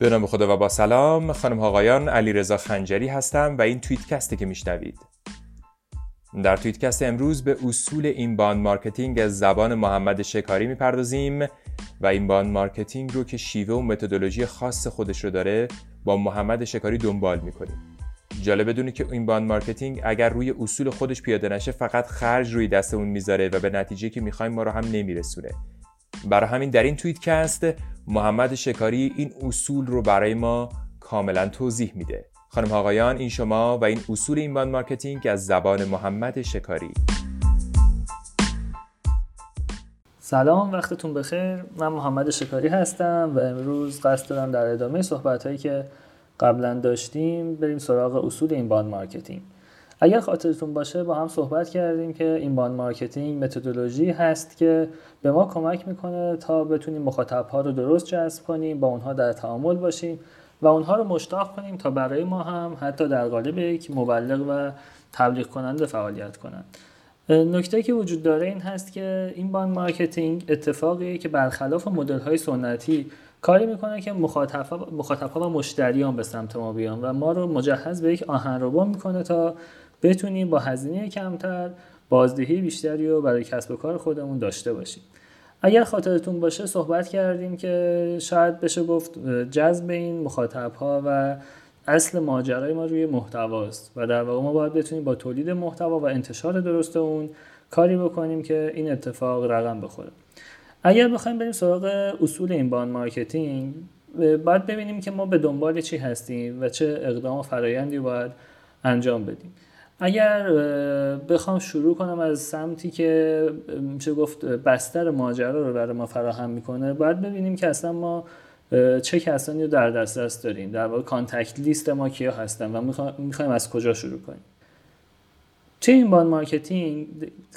به نام خدا و با سلام خانم آقایان علی رضا خنجری هستم و این توییت کسته که میشنوید. در توییت کست امروز به اصول inbound marketing از زبان محمد شکاری می‌پردازیم و inbound marketing رو که شیوه و متدولوژی خاص خودش رو داره با محمد شکاری دنبال می‌کنیم. جالب بدونی که inbound marketing اگر روی اصول خودش پیاده نشه فقط خرج روی دستمون می‌ذاره و به نتیجه که می‌خوایم ما رو هم نمیرسونه. برای همین در این توییت کست محمد شکاری این اصول رو برای ما کاملا توضیح میده. خانم آقایان این شما و این اصول inbound marketing از زبان محمد شکاری. سلام وقتتون بخیر. من محمد شکاری هستم و امروز قصد دارم در ادامه صحبت هایی که قبلا داشتیم بریم سراغ اصول inbound marketing. اگر خاطرتون باشه با هم صحبت کردیم که inbound marketing متدولوژی هست که به ما کمک می‌کنه تا بتونیم مخاطب ها رو درست جذب کنیم با اونها در تعامل باشیم و اونها رو مشتاق کنیم تا برای ما هم حتی در قالب یک مبلغ و تبلیغ کننده فعالیت کنند. نکته که وجود داره این هست که inbound marketing اتفاقیه که برخلاف مدل های سنتی کاری می‌کنه که مخاطب ها و مشتریان به سمت ما بیان و ما رو مجهز به یک آهنربا می‌کنه تا بتونیم با هزینه کمتر بازدهی بیشتری رو برای کسب و کار خودمون داشته باشیم. اگر خاطرتون باشه صحبت کردیم که شاید بشه گفت جذب این مخاطب ها و اصل ماجرای ما روی محتواست و در واقع ما باید بتونیم با تولید محتوا و انتشار درست اون کاری بکنیم که این اتفاق رقم بخوره. اگر بخوایم بریم سراغ اصول inbound marketing باید ببینیم که ما به دنبال چی هستیم و چه اقدام و فرایندی باید انجام بدیم. اگر بخوام شروع کنم از سمتی که میشه گفت بستر ماجرا رو برای ما فراهم می‌کنه باید ببینیم که اصلا ما چه کسانی رو در دسترس داریم. در واقع contact list ما کیا هستن و می‌خوایم از کجا شروع کنیم. تو inbound marketing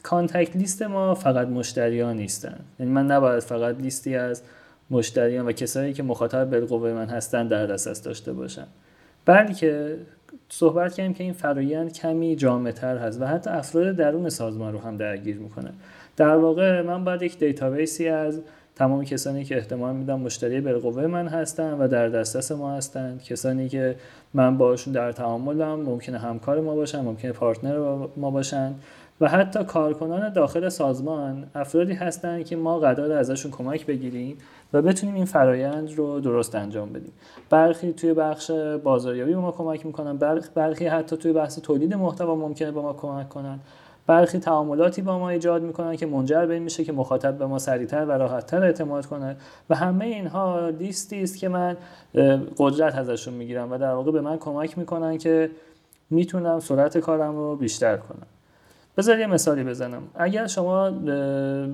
contact list ما فقط مشتریان نیستن. یعنی من نباید فقط لیستی از مشتریان و کسایی که مخاطب بالقوه من هستن در دسترس داشته باشم. بلکه صحبت کردیم که این فرایند عمیق تر هست و حتی افراد درون سازمان رو هم درگیر می‌کنه. در واقع من باید یک database ی از تمام کسانی که احتمال میدم مشتری بالقوه من هستن و در دسترس ما هستند کسانی که من باشون در تعاملم ممکنه همکار ما باشن ممکنه partner ما باشن. و حتی کارکنان داخل سازمان افرادی هستند که ما قرار ازشون کمک بگیریم و بتونیم این فرایند رو درست انجام بدیم. برخی توی بخش بازاریابی به ما کمک می‌کنن برخی حتی توی بحث تولید محتوا ممکنه به ما کمک کنن. برخی تعاملاتی با ما ایجاد می‌کنن که منجر به این میشه که مخاطب به ما سریعتر و راحتتر اعتماد کنه و همه اینها لیستی است که من قدرت ازشون می‌گیرم و در واقع به من کمک می‌کنن که می‌تونم سرعت کارم رو بیشتر کنم. بذار یه مثالی بزنم. اگر شما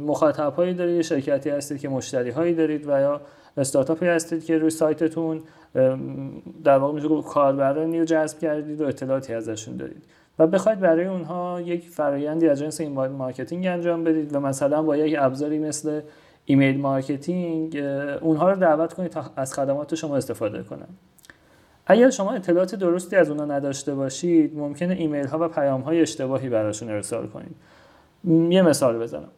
مخاطب هایی دارید شرکتی هستید که مشتری هایی دارید و یا استارتاپی هستید که روی سایتتون در واقع میشه کاربرانی رو جذب کردید و اطلاعاتی ازشون دارید. و بخواید برای اونها یک فرایندی از جنس این marketing انجام بدید و مثلا با یک ابزاری مثل email marketing اونها رو دعوت کنید تا از خدمات شما استفاده کنن. اگر شما اطلاعات درستی از اونها نداشته باشید ممکنه ایمیل ها و پیام های اشتباهی براشون ارسال کنید. یه مثال بزنم.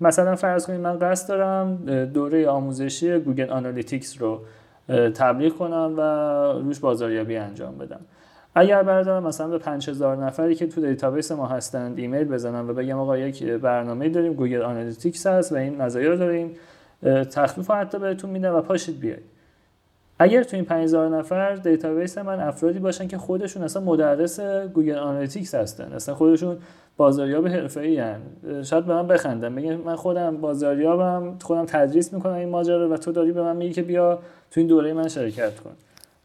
مثلا فرض کنید من قصد دارم دوره آموزشی Google Analytics رو تبلیغ کنم و روش بازاریابی انجام بدم. اگر بردارم مثلا به 5000 نفری که تو database ما هستند ایمیل بزنم و بگم آقا یک برنامه داریم Google Analytics هست و این مزایا داریم تخفیف حتی بهتون میده و پاشید بیاید. اگر تو این 5000 نفر database من افرادی باشن که خودشون اصلا مدرس Google Analytics هستن اصلا خودشون بازاریاب حرفه‌ای ان شاید به من بخندن بگن من خودم بازاریابم خودم تدریس می‌کنم این ماجرا و تو داری به من میگی که بیا تو این دوره من شرکت کن.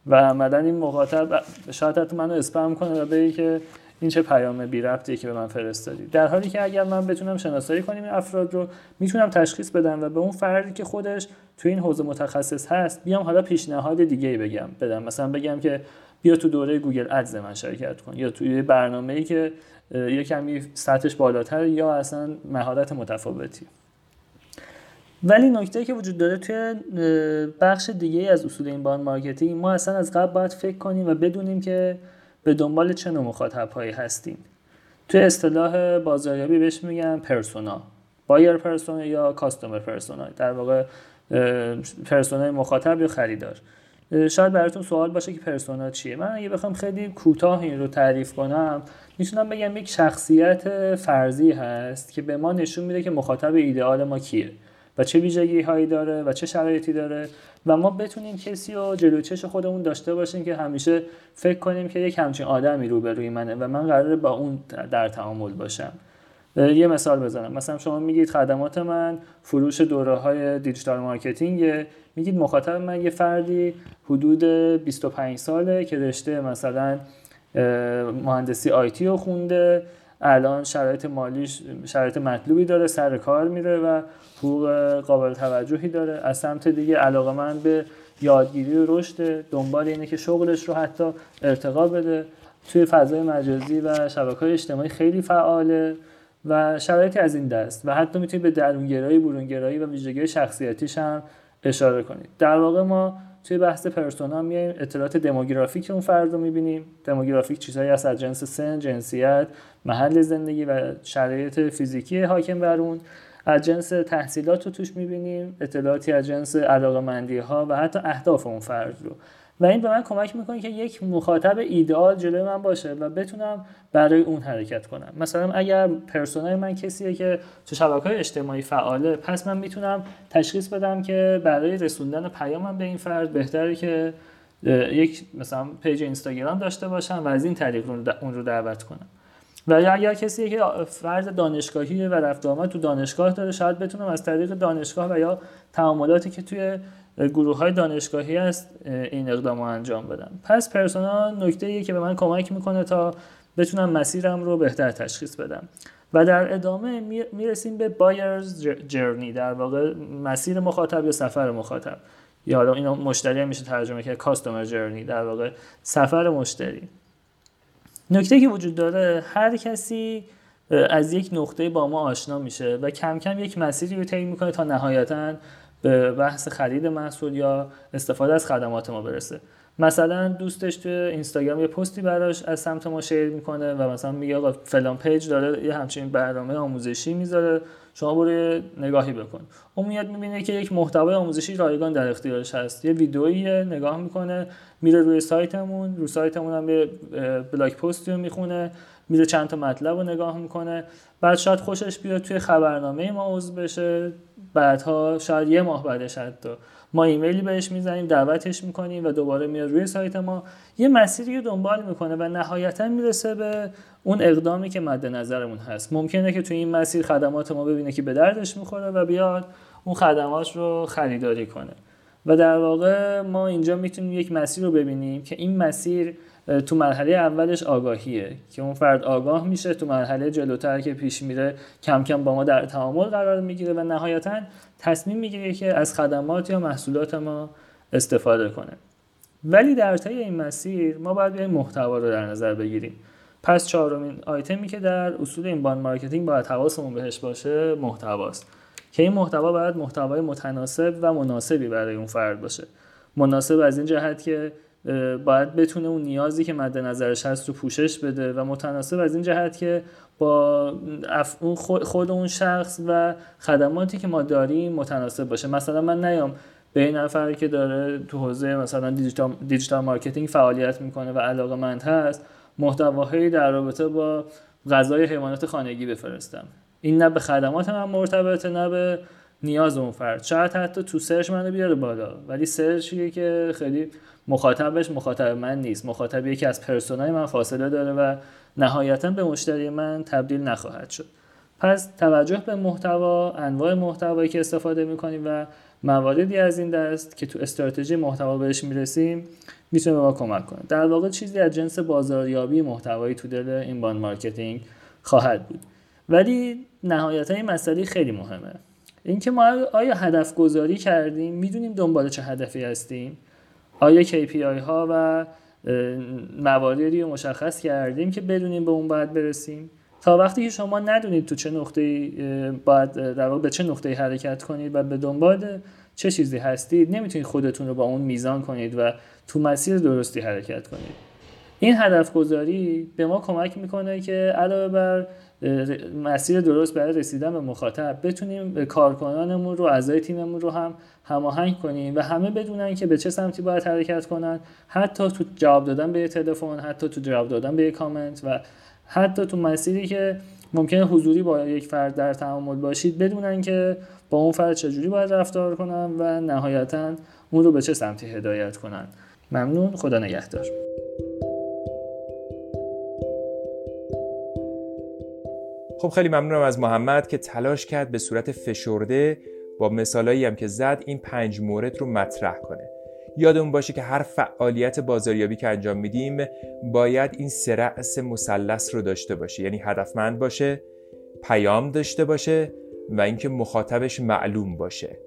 و عملا این مخاطب شاید حتی منو اسپم کنه و بگه که این چه پیام بی ربطیه که به من فرستادی. در حالی که اگر من بتونم شناسایی کنیم این افراد رو می‌تونم تشخیص بدم و به اون فردی که خودش تو این حوزه متخصص هست بیام حالا پیشنهاد دیگه ای بگم بدم. مثلا بگم که بیا تو دوره Google Ads من شرکت کن یا توی برنامه ای که یه کمی سطحش بالاتر یا اصلا مهارت متفاوتی. ولی نکته که وجود داره توی بخش دیگه از اصول inbound marketing ما اصلا از قبل باید فکر کنیم و بدونیم که به دنبال چه نوع مخاطب هایی هستیم. توی اصطلاح بازاریابی بهش میگن persona. buyer persona یا customer persona در واقع persona ی مخاطب یا خریدار؟ شاید براتون سوال باشه که persona چیه. من اگه بخوام خیلی کوتاه این رو تعریف کنم می‌تونم بگم یک شخصیت فرضی هست که به ما نشون میده که مخاطب ایدئال ما کیه و چه ویژگی هایی داره و چه شرایطی داره و ما بتونیم کسی رو جلو چش خودمون داشته باشیم که همیشه فکر کنیم که یک همچین آدمی روبروی منه و من قراره با اون در تعامل باشم. یه مثال بزنم. مثلا شما میگید خدمات من فروش دوره های digital marketing. میگید مخاطب من یه فردی حدود 25 ساله که رشته مثلا مهندسی آیتی رو خونده. الان شرایط مالیش شرایط مطلوبی داره سر کار میره و حقوق قابل توجهی داره. از سمت دیگه علاقه من به یادگیری و رشد دنبال اینه که شغلش رو حتی ارتقا بده. توی فضای مجازی و شبکه های اجتماعی خیلی فعاله. و شرایطی از این دست و حتی می‌تونید به درونگرایی برونگرایی و ویژگی شخصیتیش هم اشاره کنید. در واقع ما توی بحث پرسونا میایم اطلاعات دموگرافیک اون فرد رو می‌بینیم. دموگرافیک چیزهایی هست از جنس سن جنسیت محل زندگی و شرایط فیزیکی حاکم بر اون. از جنس تحصیلات رو توش می‌بینیم اطلاعاتی از جنس علاقه ها و حتی اهداف اون فرد رو. و این به من کمک می‌کنه که یک مخاطب ایدئال جلوی من باشه و بتونم برای اون حرکت کنم. مثلا اگر پرسونای من کسیه که تو شبکه اجتماعی فعاله پس من می‌تونم تشخیص بدم که برای رسوندن پیامم به این فرد بهتره که یک مثلا page اینستاگرام داشته باشم و از این طریق اون رو دعوت کنم. و اگر کسی که فرد دانشگاهی و رفت آمد تو دانشگاه داره شاید بتونم از طریق دانشگاه و یا تعاملاتی که توی گروه های دانشگاهی هست این اقدام رو انجام بدم پس persona نکته که به من کمک می‌کنه تا بتونم مسیرم رو بهتر تشخیص بدم. و در ادامه می‌رسیم به بایرز جرنی در واقع مسیر مخاطب یا سفر مخاطب. یا حالا اینو مشتری میشه ترجمه کرد کاستومر جرنی در واقع سفر مشتری. نکته که وجود داره هر کسی از یک نقطه با ما آشنا میشه و کم کم یک مسیری رو طی می‌کنه تا نهایتا به بحث خرید محصول یا استفاده از خدمات ما برسه. مثلا دوستش تو اینستاگرام یه پستی براش از سمت ما share می‌کنه و مثلا میگه آقا فلان page داره یه همچین برنامه آموزشی می‌ذاره. شما برو نگاهی بکن. اون میاد می‌بینه که یک محتوای آموزشی رایگان در اختیارش هست یه ویدئویی نگاه می‌کنه میره روی سایتمون روی سایتمون هم یه blog post ی رو می‌خونه میره چند تا مطلب رو نگاه می‌کنه. بعد شاید خوشش بیاد توی خبرنامه ما عضو بشه بعدها شاید یه ماه بعدش حتی. ما ایمیلی بهش می‌زنیم دعوتش می‌کنیم و دوباره میاد روی سایت ما. یه مسیری رو دنبال می‌کنه و نهایتا می‌رسه به اون اقدامی که مد نظرمون هست. ممکنه که توی این مسیر خدمات ما ببینه که به دردش می‌خوره و بیاد اون خدمات رو خریداری کنه. و در واقع ما اینجا می‌تونیم یک مسیر رو ببینیم که این مسیر تو مرحله اولش آگاهیه که اون فرد آگاه میشه تو مرحله جلوتر که پیش میره کم کم با ما در تعامل قرار می‌گیره و نهایتا تصمیم می‌گیره که از خدمات یا محصولات ما استفاده کنه. ولی در طی این مسیر ما باید بیایم محتوا رو در نظر بگیریم. پس چهارمین آیتمی که در اصول inbound marketing باید حواسمون بهش باشه محتواست. که این محتوا باید محتوای متناسب و مناسبی برای اون فرد باشه. مناسب از این جهت که باید بتونه اون نیازی که مد نظرش هست رو پوشش بده و متناسب از این جهت که با خود اون شخص و خدماتی که ما داریم متناسب باشه. مثلا من نیام به این نفر که داره تو حوزه مثلا digital, digital marketing فعالیت می‌کنه و علاقه مند هست محتواهایی در رابطه با غذای حیوانات خانگی بفرستم. این نه به خدمات من مرتبطه نه به نیاز اون فرد. شاید حتی تو search منو بیاره بالا. ولی search یه که خیلی مخاطبش مخاطب من نیست. مخاطبی که از persona ی من فاصله داره و نهایتا به مشتری من تبدیل نخواهد شد. پس توجه به محتوا انواع محتوایی که استفاده می‌کنیم و مواردی از این دست که تو استراتژی محتوا بهش می‌رسیم می‌تونه به ما کمک کنه. در واقع چیزی از جنس بازاریابی محتوایی تو دل inbound marketing خواهد بود. ولی نهایتا این مسئله خیلی مهمه. اینکه ما آیا هدف گذاری کردیم؟ می‌دونیم دنبال چه هدفی هستیم. آیا KPI ها و مواردی رو مشخص کردیم که بدونیم به اون باید برسیم؟ تا وقتی که شما ندونید تو چه نقطه باید در واقع به چه نقطه حرکت کنید و به دنبال چه چیزی هستید نمی‌تونید خودتون رو با اون میزان کنید و تو مسیر درستی حرکت کنید. این هدف گذاری به ما کمک می‌کنه که علاوه بر مسیر درست برای رسیدن به مخاطب. بتونیم کارکنانمون رو اعضای تیممون رو هم هماهنگ کنیم و همه بدونن که به چه سمتی باید حرکت کنن. حتی تو جواب دادن به تلفن حتی تو جواب دادن به کامنت و حتی تو مسیری که ممکنه حضوری با یک فرد در تعامل باشید بدونن که با اون فرد چجوری باید رفتار کنن و نهایتا اون رو به چه سمتی هدایت کنن. ممنون. خدا نگهدار. خب خیلی ممنونم از محمد که تلاش کرد به صورت فشرده با مثالایی هم که زد این پنج مورد رو مطرح کنه. یادمون باشه که هر فعالیت بازاریابی که انجام میدیم باید این سه رأس مثلث رو داشته باشه. یعنی هدفمند باشه پیام داشته باشه و اینکه مخاطبش معلوم باشه.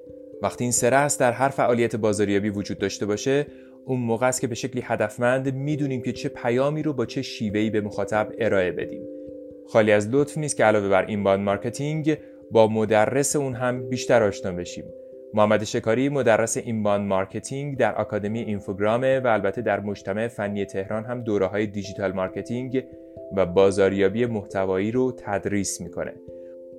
وقتی این سه رأس در هر فعالیت بازاریابی وجود داشته باشه اون موقع است که به شکلی هدفمند می‌دونیم که چه پیامی رو با چه شیوهی به مخاطب ارائه بدیم. خالی از لطف نیست که علاوه بر inbound marketing با مدرس اون هم بیشتر آشنا بشیم. محمد شکاری مدرس inbound marketing در آکادمی اینفوگرامه و البته در مجتمع فنی تهران هم دوره های digital marketing و بازاریابی محتوایی رو تدریس می‌کنه.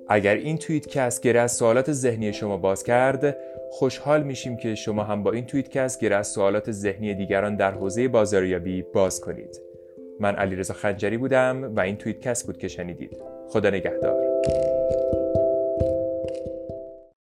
اگر این توییت کست گره از سوالات ذهنی شما باز کرد خوشحال میشیم که شما هم با این توییت کست گره از سوالات ذهنی دیگران در حوزه بازاریابی باز کنید. من علیرضا خنجری بودم و این توییت کست بود که شنیدید. خدا نگهدار.